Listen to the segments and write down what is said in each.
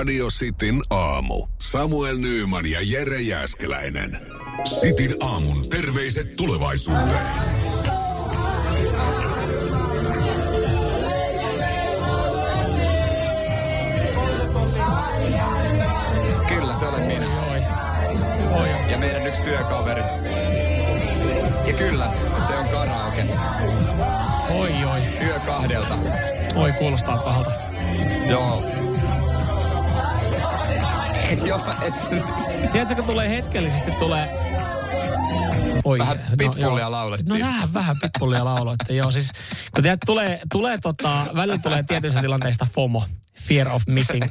Radio Cityn aamu. Samuel Nyyman ja Jere Jäskeläinen. Cityn aamun terveiset tulevaisuuteen. Kyllä se olen minä. Oi. Oi. Ja meidän yksi työkaveri. Ja kyllä, se on karaoke. Oi, oi. Yö kahdelta. Oi, kuulostaa pahalta. Joo. Joo, Tiedätkö, kun tulee hetkellisesti, tulee... Oi, Vähän pitbullia joo. laulettiin. No vähän, vähän pitbullia lauloitte, joo. Siis, kun tiedät, tulee, tulee tota, välillä tulee tietyissä tilanteista FOMO, fear of missing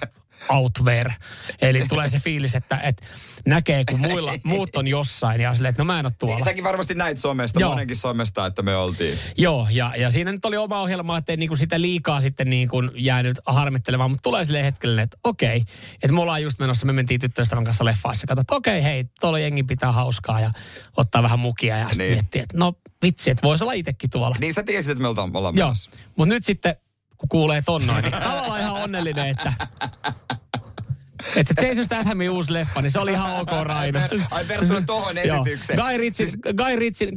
out there. Eli tulee se fiilis, että, että näkee, kun muilla, muut on jossain ja silleen, että no mä en ole tuolla. säkin varmasti näit somesta, Joo. monenkin somesta, että me oltiin. Joo, ja, ja siinä nyt oli oma ohjelma, että ei niinku sitä liikaa sitten niinku jäänyt harmittelemaan, mutta tulee sille hetkelle, että okei, että me ollaan just menossa, me mentiin tyttöystävän kanssa leffaassa, katsot, että okei, hei, tuolla jengi pitää hauskaa ja ottaa vähän mukia ja sitten Niin. miettii, että no vitsi, että voisi olla itsekin tuolla. Niin sä tiesit, että me oltaan, ollaan Joo, mutta nyt sitten, kun kuulee ton noin, niin tavallaan ihan onnellinen, että... Että se Jason Stathamin uusi leffa, niin se oli ihan ok raina. Ai, ver- ai verrattuna tohon esitykseen. Guy Ritchin, Siis- Guy Ritchin,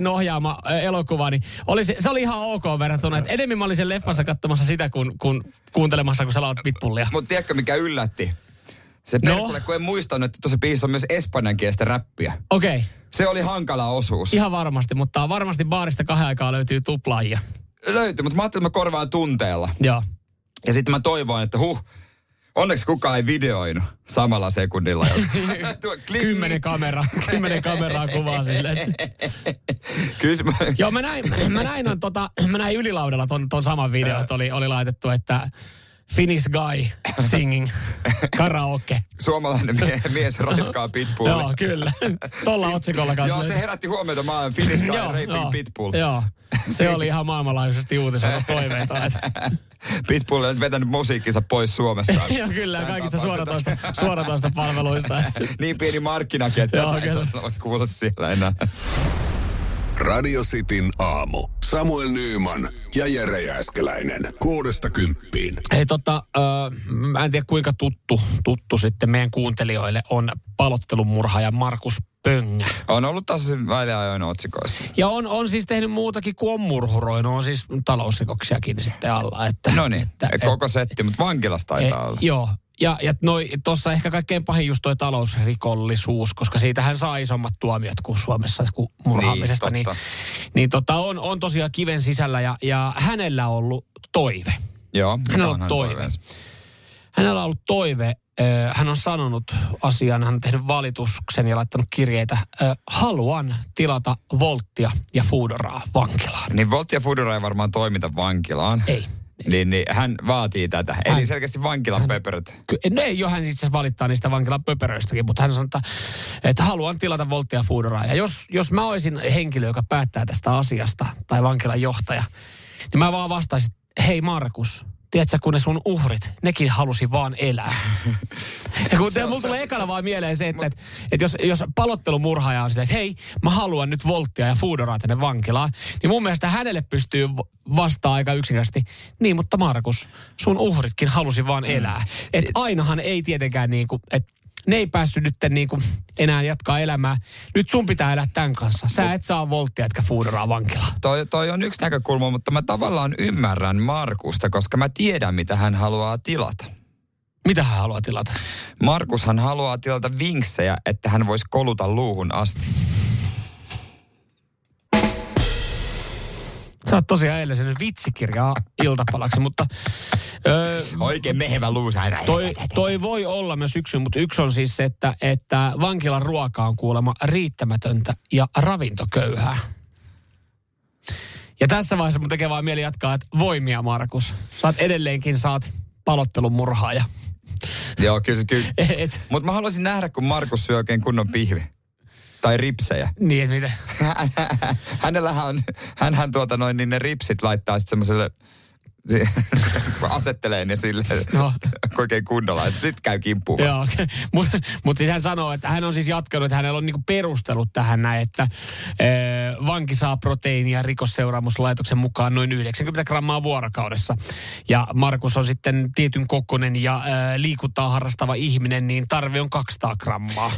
Guy ohjaama elokuva, niin oli se, se oli ihan ok verrattuna. Että enemmän mä olin sen leffassa katsomassa sitä, kun, kun kuuntelemassa, kun sä laulat pitbullia. Mutta tiedätkö, mikä yllätti? Se No? perkulle, kun en muistanut, että tuossa biisissä on myös espanjankielistä räppiä. Okei, okay. Se oli hankala osuus. ihan varmasti, mutta varmasti baarista kahden aikaa löytyy tuplaajia. Löytyi, mutta mä ajattelin, että mä korvaan tunteella. Joo. Ja sitten mä toivoin, että huh, onneksi kukaan ei videoinut samalla sekunnilla. Kymmenen kameraa, kymmenen kameraa kuvaa silleen. Kyllä se- Joo, mä näin, mä näin, on, tota, mä näin ylilaudalla ton, ton saman video, että oli, oli laitettu, että Finnish guy singing karaoke. Suomalainen mie- mies raiskaa pitbullia. Joo, kyllä. Tolla otsikolla kanssa. Joo, se herätti huomiota. Mä oon Finnish guy raping pitbull. Joo, se oli ihan maailmanlaajuisesti uutisoitu toiveita. Pitbull on nyt vetänyt musiikkinsa pois Suomesta. joo, kyllä, Tämän kaikista suoratoista, suoratoista palveluista. niin pieni markkinakin, että kyllä. sanovat kuulla siellä enää. Radio Cityn aamu. Samuel Nyyman ja Jere Jäskeläinen. Kuudesta kymppiin. Hei tota, äh, mä en tiedä kuinka tuttu, tuttu sitten meidän kuuntelijoille on palottelumurhaaja Markus Pöngä. On ollut taas väliajoin otsikoissa. Ja on, on siis tehnyt muutakin kuin on murhuroinut, on siis talousrikoksiakin sitten alla. Että, No niin, että, koko setti, mutta vankilassa taitaa Eh, olla. Joo, ja, ja noi, tuossa ehkä kaikkein pahin just toi talousrikollisuus, koska siitähän saa isommat tuomiot kuin Suomessa kuin murhaamisesta. Niin, Niin, totta. niin, tota, on, on tosiaan kiven sisällä ja, ja hänellä on ollut toive. Joo, Hänellä on on toive. toiveensa? Hänellä on ollut toive, hän on sanonut asian, hän on tehnyt valituksen ja laittanut kirjeitä. Haluan tilata Volttia ja Foodoraa vankilaan. Niin Volt ja Fudura ei varmaan toimita vankilaan. Ei. Niin, niin hän vaatii tätä. Eli Hän- selkeästi vankilan pöperöt. Ky- no ei, jo hän itse asiassa valittaa niistä vankilan pöperöistäkin, mutta hän sanoo, että, että haluan tilata Volttia Foodoraa. Ja jos, jos mä olisin henkilö, joka päättää tästä asiasta, tai vankilan johtaja, niin mä vaan vastaisin, hei Markus, tiedätkö, kun ne sun uhrit, nekin halusi vaan elää. ja kun te, mulla tulee ekana vaan mieleen se, että, että, että jos, jos palottelumurhaaja on silleen, että hei, mä haluan nyt Volttia ja Foodoraa tänne vankilaan, niin mun mielestä hänelle pystyy vastaa aika yksinkertaisesti, niin mutta Markus, sun uhritkin halusi vaan elää. Että ainahan ei tietenkään niin kuin, että ne ei päässyt nyt niin kuin enää jatkaa elämää. Nyt sun pitää elää tämän kanssa. Sä et saa volttia, etkä Foodoraa vankilaan. Toi, toi on yksi näkökulma, mutta mä tavallaan ymmärrän Markusta, koska mä tiedän, mitä hän haluaa tilata. Mitä hän haluaa tilata? Markushan haluaa tilata vinksejä, että hän voisi koluta luuhun asti. Sä oot tosiaan eilen sen vitsikirjaa iltapalaksi, mutta öö, Oikein mehevä luusa. toi, toi voi olla myös yksi, mutta yksi on siis se, että, että vankilan ruoka on kuulemma riittämätöntä ja ravintoköyhää. Ja tässä vaiheessa mun tekee vaan mieli jatkaa, että voimia Markus. Oot edelleenkin saat palottelun murhaaja. Joo, kyllä, kyllä. Mutta mä haluaisin nähdä, kun Markus syö oikein kunnon pihvi. Tai ripsejä. niin, miten? Hänellähän on, hänhän tuota noin, niin ne ripsit laittaa sitten semmoiselle, asettelee ne sille No. oikein kunnolla, että sit käy kimppuun. Joo, okay. mutta mut siis hän sanoo, että hän on siis jatkanut, että hänellä on niinku perustelut tähän näin, että ee, vanki saa proteiinia rikosseuraamuslaitoksen mukaan noin 90 grammaa vuorokaudessa. Ja Markus on sitten tietyn kokonen ja ee, liikuntaa harrastava ihminen, niin tarve on 200 grammaa.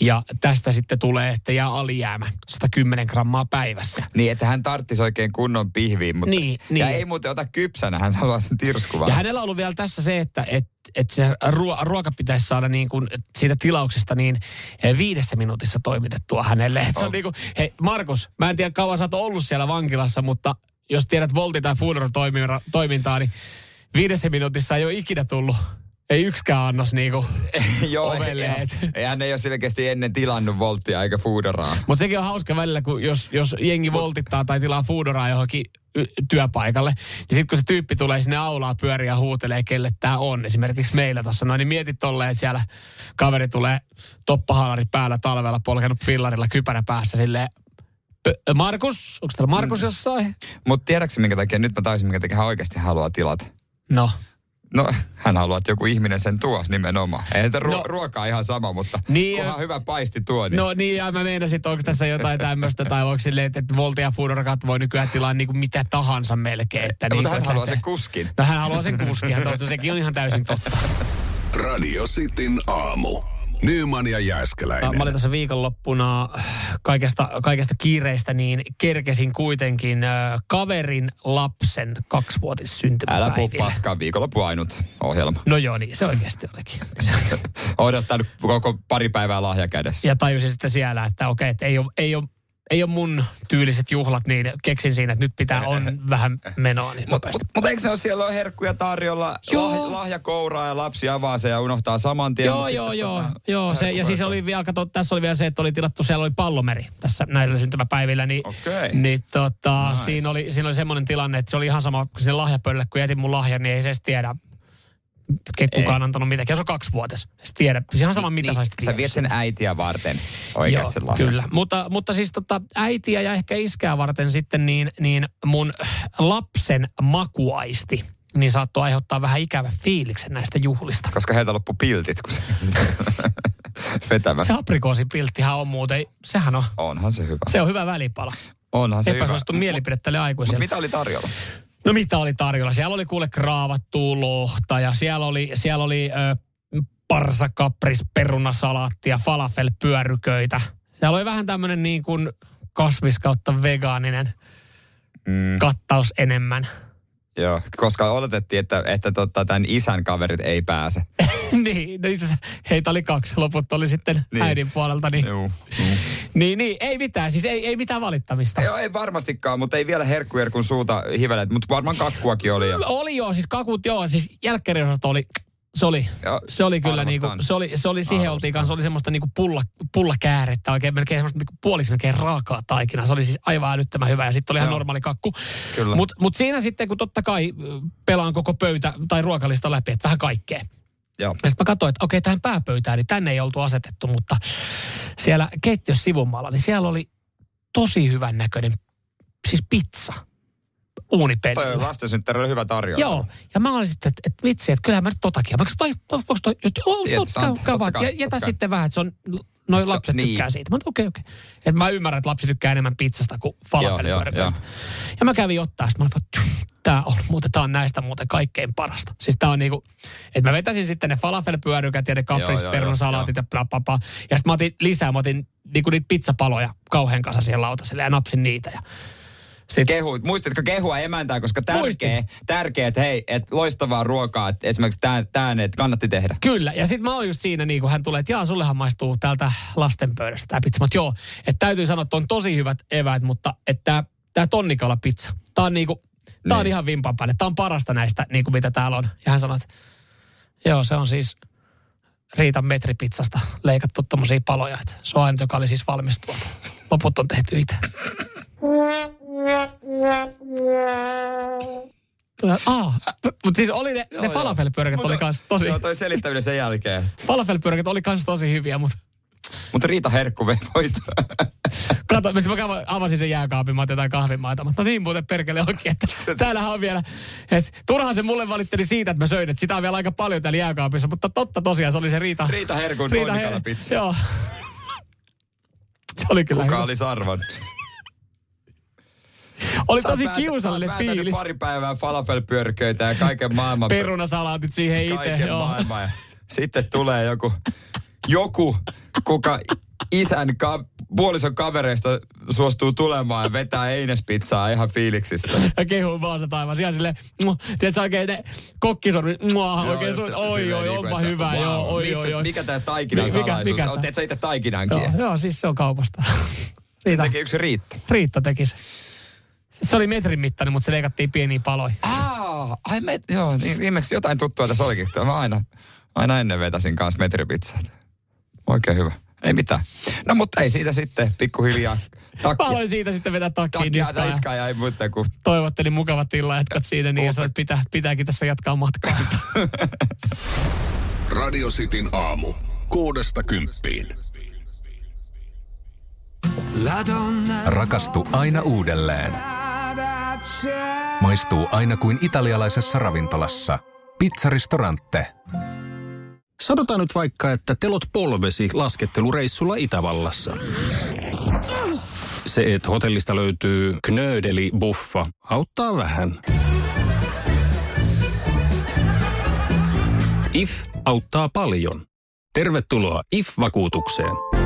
Ja tästä sitten tulee, että jää alijäämä 110 grammaa päivässä. Niin, että hän tarttisi oikein kunnon pihviin, mutta Niin, ja niin. ei muuten ota kypsänä, hän haluaa sen tirskuvan. Ja hänellä on ollut vielä tässä se, että et, et se ruo, ruoka pitäisi saada niin kuin siitä tilauksesta niin eh, viidessä minuutissa toimitettua hänelle. Et se on Oh. niin kuin, hei Markus, mä en tiedä kauan sä oot ollut siellä vankilassa, mutta jos tiedät Volti tai Foodora toimintaa, niin viidessä minuutissa ei ole ikinä tullut. Ei yksikään annos niinku. Joo, ovelle. Ei, hän ei ole selkeästi ennen tilannut volttia eikä fooderaa. Mutta sekin on hauska välillä, kun jos, jos jengi voltittaa tai tilaa Foodoraa johonkin työpaikalle, niin sitten kun se tyyppi tulee sinne aulaa pyöriä ja huutelee, kelle tämä on, esimerkiksi meillä tuossa noin, niin mietit tolleen, että siellä kaveri tulee toppahalari päällä talvella, polkenut fillarilla kypärä päässä silleen, "P- Markus, onko täällä Markus jossain? Mutta tiedätkö minkä takia, nyt mä taisin minkä takia hän oikeasti haluaa tilata. No, No, hän haluaa, että joku ihminen sen tuo nimenomaan. Ei sitä ruo- No. ruokaa ihan sama, mutta Niin, kunhan ja- hyvä paisti tuo, niin no niin, ja mä meinasin, että onko tässä jotain tämmöistä, tai onko silleen, että, että Volti ja Foodorakat voi nykyään tilaa niin kuin mitä tahansa melkein. Että Ja, niin mutta hän että haluaa lähtee- sen kuskin. No hän haluaa sen kuskia, totta, sekin on ihan täysin totta. Radio Cityn aamu. Nyman ja Jääskeläinen. Mä olin tässä viikonloppuna kaikesta, kaikesta kiireistä, niin kerkesin kuitenkin äh, kaverin lapsen kaksivuotis Älä syntymäpäiville. puhu paskaa, viikonloppu ainut ohjelma. No joo, niin se oikeasti olikin. Odottanut koko pari päivää lahja kädessä. Ja tajusin sitten siellä, että okei, että ei ole, ei ole, ei ole mun tyyliset juhlat, niin keksin siinä, että nyt pitää on vähän menoa niin Mutta mut, mut eikö se ole siellä on herkkuja tarjolla, Joo. lah, lahjakouraa ja lapsi avaa sen ja unohtaa saman tien. Joo, joo, joo, tota, joo. Se, ja siis oli vielä, kato, tässä oli vielä se, että oli tilattu, siellä oli pallomeri tässä näillä syntymäpäivillä, niin, Okei. niin tota, Nice. siinä, oli, siinä oli semmoinen tilanne, että se oli ihan sama kuin sinne lahjapöydälle, kun jätin mun lahjan, niin ei se edes tiedä, kukaan antanut mitään. Ja se on kaksivuotias. Se tiedä. Se ihan sama, mitä niin, saisit Sä viet sen äitiä varten oikeasti lahjan. Kyllä, mutta, mutta siis tota, äitiä ja ehkä iskää varten sitten niin, niin mun lapsen makuaisti niin saattoi aiheuttaa vähän ikävä fiiliksen näistä juhlista. Koska heiltä loppu piltit, kun se vetämässä. Se aprikoosipilttihän on muuten, sehän on, Onhan se hyvä. se on hyvä välipala. Onhan se Epäsuosittu hyvä. mielipide tälle aikuiselle. mitä oli tarjolla? No mitä oli tarjolla? Siellä oli kuule kraavattua lohta ja siellä oli, siellä oli ö, parsakapris, perunasalaattia, falafel-pyöryköitä. Siellä oli vähän tämmöinen niin kuin kasvis kautta vegaaninen Mm, kattaus enemmän. Joo, koska odotettiin, että, että tota, tämän isän kaverit ei pääse. niin, no itse heitä oli kaksi, loput oli sitten Niin. äidin puolelta. Niin, Joo. Mm. niin, niin, ei mitään, siis ei, ei mitään valittamista. Joo, ei varmastikaan, mutta ei vielä herkkujerkun suuta hiveleet, mutta varmaan kakkuakin oli. Ja... Oli joo, siis kakut joo, siis jälkkäriosasto oli, se oli, se oli kyllä arvostan. niinku, se oli, se oli siihen Arvostan. oltiin kanssa, se oli semmoista niinku pulla, pullakäärettä oikein, melkein semmoista niinku puoliksi melkein raakaa taikinaa. Se oli siis aivan älyttömän hyvä ja sitten oli ihan Joo. normaali kakku. Mutta mut siinä sitten, kun totta kai pelaan koko pöytä tai ruokalista läpi, että vähän kaikkea. Joo. Ja sitten mä katsoin, että okei, tähän pääpöytään, niin tänne ei oltu asetettu, mutta siellä keittiössä sivumaalla, niin siellä oli tosi hyvän näköinen, siis pizza Toi on uunipellillä. lastensynttärille hyvä tarjolla. Joo, ja mä olin sitten, että, että vitsi, että kyllähän mä nyt totakin. Mä vai, onko toi, että joo, totta, Jätä sitten vähän, että se on, noi Se- lapset niin. tykkää siitä. Mä okei, okei. Että mä ymmärrän, että lapsi tykkää enemmän pizzasta kuin falafelipyöriköistä. Ja mä kävin ottaa, sitten mä olin, että tää on muuten, tää on näistä muuten kaikkein parasta. Siis tää on niinku, että mä vetäisin sitten ne falafelpyörykät ja ne kaprisperunasalaatit ja bla bla bla. Ja sitten mä otin lisää, mä otin niinku niitä pizzapaloja kauhean kanssa siihen lautaselle ja napsin niitä. Ja sit, Kehu, muistatko kehua emäntää, koska tärkeä, tärkeä että hei, että loistavaa ruokaa, että esimerkiksi tämän, tämän että kannatti tehdä. Kyllä, ja sitten mä oon just siinä, niin kun hän tulee, että jaa, sullehan maistuu täältä lasten pöydästä tämä pizza. Mutta joo, että täytyy sanoa, että on tosi hyvät eväät, mutta että tämä tonnikala pizza, tämä on niinku, tää on Niin. ihan vimpan päälle. Tämä on parasta näistä, niin kuin mitä täällä on. Ja hän sanoi, että joo, se on siis Riitan metripizzasta leikattu tommosia paloja. Että se on ainut, joka oli siis valmis tuolta. Loput on tehty itse. Ah, mutta siis oli ne, ne falafelpyöräkät oli kans tosi, Joo, toi selittäminen sen jälkeen. falafelpyöräkät oli kans tosi hyviä, mutta Mutta Riita Herkku vei voittoa. Kato, mä avasin sen jääkaapin, mä otin jotain kahvimaita. Mutta niin muuten perkele onkin, että täällähän on vielä, että turhaan se mulle valitteli siitä, että mä söin, että sitä on vielä aika paljon täällä jääkaapissa, mutta totta tosiaan se oli se Riita. Riita Herkun Riita Her- tonnikalapizza. Joo. Se oli kyllä Kuka hyvä. oli sarvan? Oli Sä tosi päätä- kiusallinen fiilis. pari päivää falafelpyörköitä ja kaiken maailman... Perunasalaatit siihen itse. kaiken Joo. maailman. Ja sitten tulee joku, joku kuka isän ka, puolison kavereista suostuu tulemaan ja vetää einespizzaa ihan fiiliksissä. Ja kehuu vaan se taivas. Ihan silleen, tiedätkö oikein ne kokkisormi, muah, Joo, oikein sun, se- oi, oi, niinku, onpa hyvä, wow, joo, oi, mistä, oi, oi. Mikä tämä taikinan Mi- mikä- salaisuus mikä tää? Teet sä itse taikinankin? Joo, joo, siis se on kaupasta. Riita, teki yksi Riitta. Riitta teki se. Se oli metrin mittainen, mutta se leikattiin pieniin paloihin. Aa, ai me, joo, niin viimeksi jotain tuttua tässä olikin. Mä aina, aina ennen vetäsin kanssa metripizzaa. Oikein hyvä. Ei mitään. No mutta ei siitä sitten pikkuhiljaa Mä takki, aloin siitä sitten vetää takkiin takkia niskaan. ja niskaan ja ei muuta kuin Toivottelin mukavat illanjatkat siinä, niin että pitää, pitääkin tässä jatkaa matkaa. Radio Cityn aamu. Kuudesta kymppiin. Rakastu aina uudelleen. Maistuu aina kuin italialaisessa ravintolassa. Pizzaristorante. Sanotaan nyt vaikka, että telot polvesi laskettelureissulla Itävallassa. Se, että hotellista löytyy knöydeli buffa, auttaa vähän. IF auttaa paljon. Tervetuloa IF-vakuutukseen.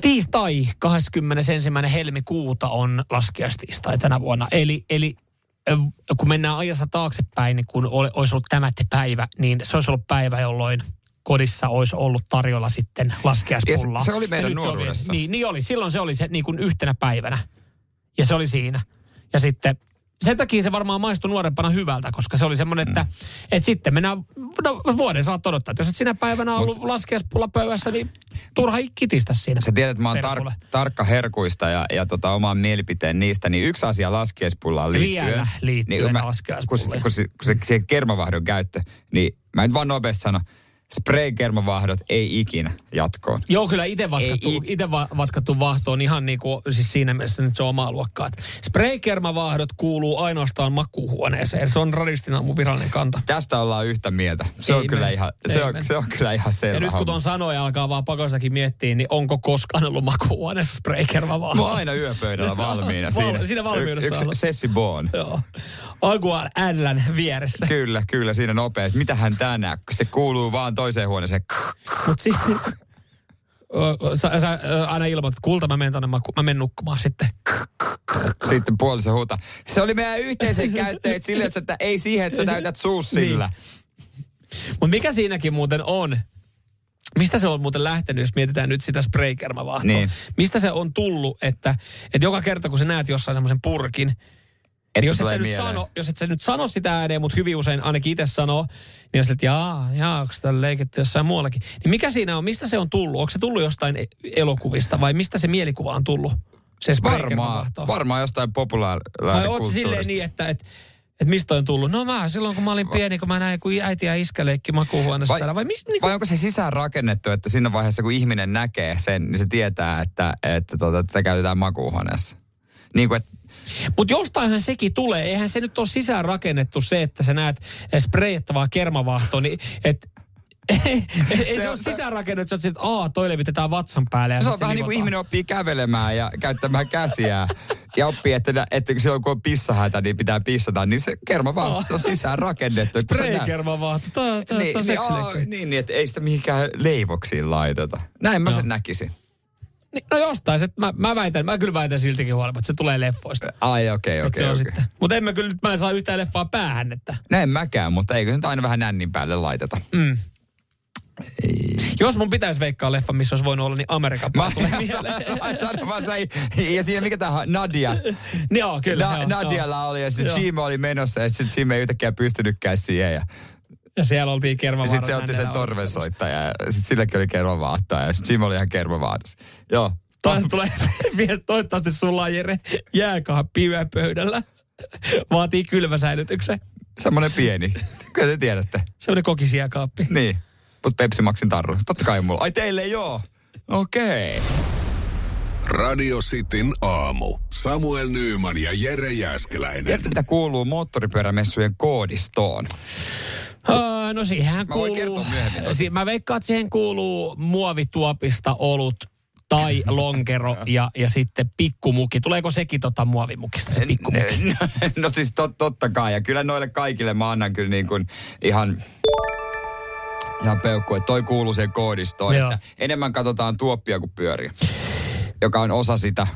Tiistai 21. helmikuuta on laskiaistiistai tänä vuonna. Eli, eli kun mennään ajassa taaksepäin, niin kun oli, olisi ollut tämä päivä, niin se olisi ollut päivä, jolloin kodissa olisi ollut tarjolla sitten laskiaispullaa. Ja se- se oli meidän nyt se nuoruudessa. niin, niin oli. Silloin se oli se niin kuin yhtenä päivänä. Ja se oli siinä. Ja sitten sen takia se varmaan maistui nuorempana hyvältä, koska se oli semmoinen, että, että sitten mennään, no vuoden saat odottaa, että jos et sinä päivänä ollut laskiaispulla pöydässä, niin turha kitistä siinä. Sä tiedät, että mä oon tar- tarkka herkuista ja, ja tota, oman mielipiteen niistä, niin yksi asia laskiaispullaan liittyen. Vielä liittyen kun, mä, kun, se, kun, se, kun se, se kermavahdon käyttö, niin mä nyt vaan nopeasti sanon, spray-kermavahdot ei ikinä jatkoon. Joo, kyllä itse vatkattu, Ei- ite va- vatkattu vahto on ihan niin kuin, siis siinä mielessä nyt se on omaa luokkaa. Spraykermavahdot kuuluu ainoastaan makuuhuoneeseen. Se on radistina mun virallinen kanta. Tästä ollaan yhtä mieltä. Se on, kyllä ihan, se, on, se on kyllä ihan selvä Ja nyt kun tuon sanoja alkaa vaan pakostakin miettiä, niin onko koskaan ollut makuuhuoneessa spraykermavahto? Mä oon aina yöpöydällä valmiina Val- siinä. siinä valmiudessa Y-. Yksi Sessi Boon. Joo. Aguan Ällän vieressä. Kyllä, kyllä, siinä nopea. Mitä hän tänään? Sitten kuuluu vaan toiseen huoneeseen. Mut si- Ö, sä, sä aina ilmoitat, että kulta mä menen tonne, maku- mä menen nukkumaan sitten. Sitten puolisen huuta. Se oli meidän yhteisen käyttäjät sille, että sä- ei siihen, että sä täytät suus sillä. Mutta mikä siinäkin muuten on, mistä se on muuten lähtenyt, jos mietitään nyt sitä spraykermavahtoa? Niin. Mistä se on tullut, että, että joka kerta kun sä näet jossain semmoisen purkin, Että jos et, sä nyt sano, jos et sä nyt sano sitä ääneen, mutta hyvin usein ainakin itse sanoo, niin sille, että jaa, jaa, onko sitä leikitty jossain muuallakin. Niin mikä siinä on, mistä se on tullut? Onko se tullut jostain e- elokuvista vai mistä se mielikuva on tullut? Se Varmaan, varmaan jostain Vai populaarikulttuurista. ootko silleen niin, että, että, että mistä on tullut? No mä silloin, kun mä olin pieni, kun mä näin, kun äiti ja iskä leikki makuuhuoneessa Vai- täällä. Vai, mis, niin, Vai onko se sisään rakennettu, että siinä vaiheessa kun ihminen näkee sen, niin se tietää, että, että tota, tätä käytetään makuuhuoneessa? Niin kuin, että Mutta jostainhan sekin tulee. Eihän se nyt ole sisään rakennettu se, että sä näet sprejattavaa kermavahtoa, niin et, ei se, se on- ole sisään rakennettu, että, että aa, toi levitetään vatsan päälle. Ja se on vähän niin kuin ihminen oppii kävelemään ja käyttämään käsiä. Ja oppii, että, että silloin kun on pissahätä, niin pitää pissata. Niin se kerma vaan se on sisään rakennettu. Spray-kermavahto, toi, Niin, toi niin, niin, niin, että ei sitä mihinkään leivoksiin laiteta. Näin mä sen näkisin. Niin, no jostain, se, mä, mä, väitän, mä kyllä väitän siltikin huolimatta, että se tulee leffoista. Ai okei, Okay, okei, okay, okei. okay. Mutta en mä kyllä nyt, mä en saa yhtään leffaa päähän, että... No en mäkään, mutta eikö nyt aina vähän nännin päälle laiteta. Mm. Jos mun pitäisi veikkaa leffa, missä olisi voinut olla, niin Amerikan Mä sanon vaan se, ja siinä mikä tämä Nadia. Joo, kyllä. Na, joo, Nadialla oli ja sitten Joo. Jim oli menossa ja sitten Jim ei yhtäkkiä pystynytkään siihen. Ja, Ja siellä oltiin kermavaara. sitten se otti sen torvensoittaja ja sitten silläkin oli kermavaahtoja ja sitten Jim oli ihan kermavaadassa. Joo. Toi tulee viesti, toivottavasti sulla on Jere jääkaappi yöpöydällä. Vaatii kylmäsäilytyksen. Semmoinen pieni. Kyllä te tiedätte. Semmoinen kokisjääkaappi. Niin. Mut Pepsi Maxin tarru. Totta kai mulla. Ai teille joo. Okei. Okay. Radio Cityn aamu. Samuel Nyyman ja Jere Jäskeläinen. Tiedätkö mitä kuuluu moottoripyörämessujen koodistoon? Uh, no siihenhän Mä voin kuuluu... Si- mä veikkaan, että siihen kuuluu muovituopista olut tai lonkero ja, ja sitten pikkumuki. Tuleeko sekin tota muovimukista se pikkumuki? No, no siis tot, totta kai. Ja kyllä noille kaikille mä annan kyllä niin kuin ihan ihan peukku, että toi kuuluu siihen koodistoon, Joo. että enemmän katsotaan tuoppia kuin pyöriä, joka on osa sitä.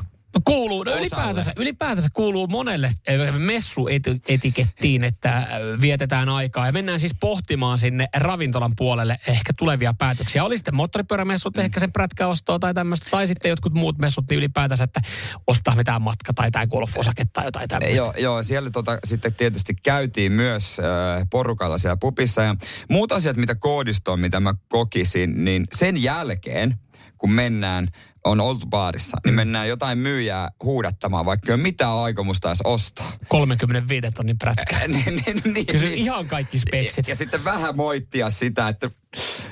Kuuluu, no ylipäätänsä, ylipäätänsä kuuluu monelle eh, messuetikettiin, että äh, vietetään aikaa. Ja mennään siis pohtimaan sinne ravintolan puolelle ehkä tulevia päätöksiä. Oli sitten moottoripyörämessut, ehkä sen prätkäostoa tai tämmöistä, tai sitten jotkut muut messut, niin ylipäätänsä, että ostaa mitään matka tai tämä golfosake tai jotain tämmöistä. Joo, joo, siellä tota, sitten tietysti käytiin myös äh, porukalla siellä pupissa. Ja muut asiat, mitä koodistoon, mitä mä kokisin, niin sen jälkeen, kun mennään, on oltu baarissa, niin mennään jotain myyjää huudattamaan, vaikka ei ole mitään aikomusta edes ostaa. 35 tonnin prätkä. niin, niin, niin, Kysy niin. ihan kaikki speksit. Ja, ja sitten vähän moittia sitä, että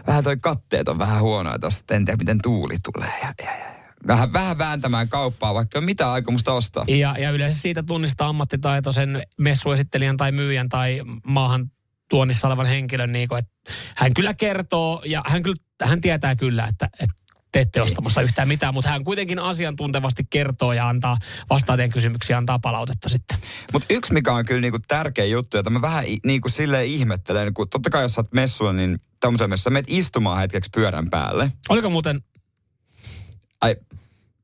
vähän toi katteet on vähän huonoa tosta, en tiedä miten tuuli tulee. Ja, ja, ja. Vähän, vähän vääntämään kauppaa, vaikka ei mitään aikomusta ostaa. Ja, ja yleensä siitä tunnistaa ammattitaitoisen messuesittelijän tai myyjän tai maahan tuonnissa olevan henkilön, niin kuin, että hän kyllä kertoo ja hän, kyllä, hän tietää kyllä, että, että te ette ostamassa yhtään mitään, mutta hän kuitenkin asiantuntevasti kertoo ja antaa vastaateen kysymyksiä, antaa palautetta sitten. Mutta yksi, mikä on kyllä niinku tärkeä juttu, jota mä vähän niinku silleen ihmettelen, kun totta kai jos sä oot messuilla, niin tämmöisen messuilla, sä menet istumaan hetkeksi pyörän päälle. Oliko muuten, Ai,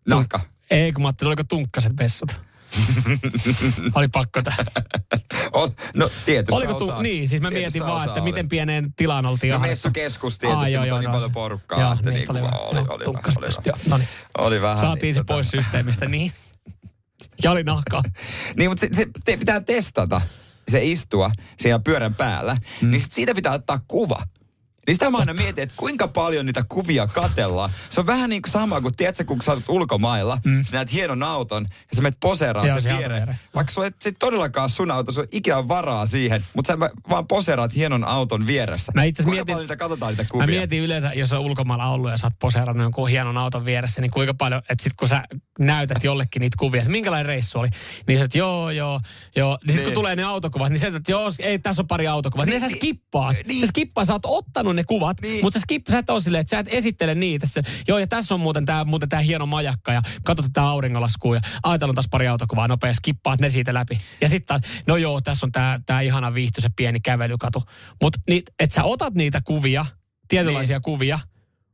nahka. ei kun mä ajattelin, oliko tunkkaset vessat? Oli pakko tähän. On, no tietysti Oliko tu- niin, siis mä mietin vaan, että miten pieneen tilaan oltiin No messukeskus tietysti, Aa, mutta on niin no paljon porukkaa. Joo, että niin, niinku oli, oli, joo, oli, oli, joo. No niin. oli vähän. Saatiin niin, se tota- pois systeemistä, niin. Ja oli nahkaa. Niin, mutta se, se te, pitää testata se istua siellä pyörän päällä, mm. niin sit siitä pitää ottaa kuva. Niin sitä mä aina mietin, että kuinka paljon niitä kuvia katellaan. Se on vähän niin kuin sama kuin, tiedätkö, kun sä oot ulkomailla, mm. sä näet hienon auton ja sä menet poseeraa Joo, sen viereen. Vaikka sulla ei todellakaan sun auto, sulla ei ikinä varaa siihen, mutta sä vaan poseraat hienon auton vieressä. Mä itse mietin- paljon niitä katsotaan niitä Mä kuvia? mietin yleensä, jos on ulkomailla ollut ja sä oot poseerannut jonkun hienon auton vieressä, niin kuinka paljon, että sit kun sä näytät jollekin niitä kuvia, että minkälainen reissu oli, niin sä et joo, joo, joo. Niin sit kun Niin. tulee ne autokuvat, niin sä et, että joo, ei, tässä on pari autokuvat. Niin, Niin, niin sä niin, skippaat. niin. Sä skippaat, sä oot ottanut ne kuvat, Niin. mutta sä, skip, sä et ole silleen, että sä et esittele niitä. Sä, joo, ja tässä on muuten tää, muuten tää hieno majakka ja katsot tätä auringonlaskua ja ajatellaan taas pari autokuvaa nopea, skippaat ne siitä läpi. Ja sitten taas, no joo, tässä on tää, tää ihana viihtyisä pieni kävelykatu. Mutta niin, että sä otat niitä kuvia, tietynlaisia niin. kuvia,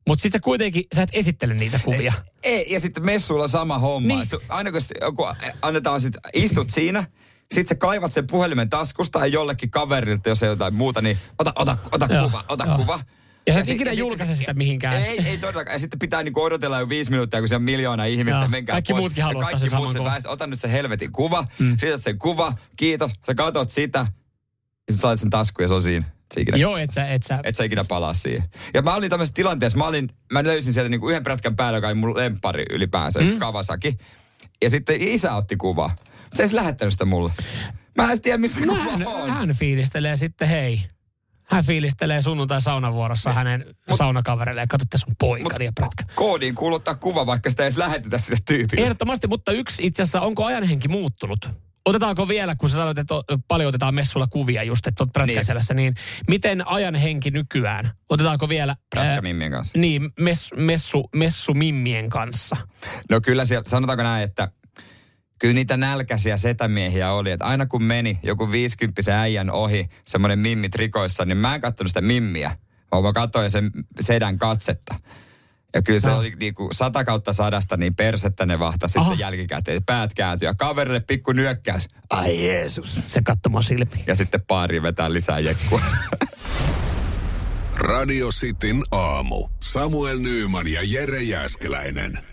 mutta sitten sä kuitenkin, sä et esittele niitä kuvia. Ei, ja sitten messuilla sama homma. Niin. Su, aina kun se- joku annetaan sit, istut siinä, sitten sä kaivat sen puhelimen taskusta ja jollekin kaverilta, jos ei jotain muuta, niin ota, ota, ota Joo, kuva, ota joo. kuva. Ja sä et sit- ikinä julkaise sitä mihinkään. Ei, ei todellakaan. Ja sitten pitää niinku odotella jo viisi minuuttia, kun se on miljoona ihmistä. Joo, menkää kaikki pois. muutkin Ja haluaa kaikki sen muut saman kuvan. väest- Ota nyt se helvetin kuva, mm. siitä sen kuva, kiitos. Sä katot sitä, ja sitten saat sen taskuun ja se on siinä. Se ikinä, Joo, et sä, et sä, et sä ikinä palaa siihen. Ja mä olin tämmöisessä tilanteessa, mä, olin, mä löysin sieltä niinku yhden prätkän päällä, joka oli mun lempari ylipäänsä, mm. yksi Kawasaki. Ja sitten isä otti kuvaa. Se ei lähettänyt sitä mulle. Mä en tiedä, missä no, hän, on. hän fiilistelee sitten, hei. Hän fiilistelee sunnuntai saunavuorossa hänen saunakaverille ja katso, tässä on poika ja prätkä. Koodiin kuuluu ottaa kuva, vaikka sitä ei edes lähetetä sille tyypille. Ehdottomasti, mutta yksi itse asiassa, onko ajanhenki muuttunut? Otetaanko vielä, kun sä sanoit, että paljon otetaan messulla kuvia just, että oot prätkäselässä, niin. niin miten ajanhenki nykyään? Otetaanko vielä... Prätkämimmien kanssa. Niin, mess, messu, messumimmien kanssa. No kyllä sanotaanko näin, että kyllä niitä nälkäisiä setämiehiä oli. Että aina kun meni joku 50 äijän ohi, semmoinen mimmi trikoissa, niin mä en katsonut sitä mimmiä, vaan mä katsoin sen sedän katsetta. Ja kyllä se oli niinku sata kautta sadasta niin persettä ne vahta Aha. sitten jälkikäteen. Päät kääntyi ja kaverille pikku nyökkäys. Ai Jeesus. Se katsomaan silmiin. Ja sitten paari vetää lisää jekkua. Radio Cityn aamu. Samuel Nyyman ja Jere Jäskeläinen.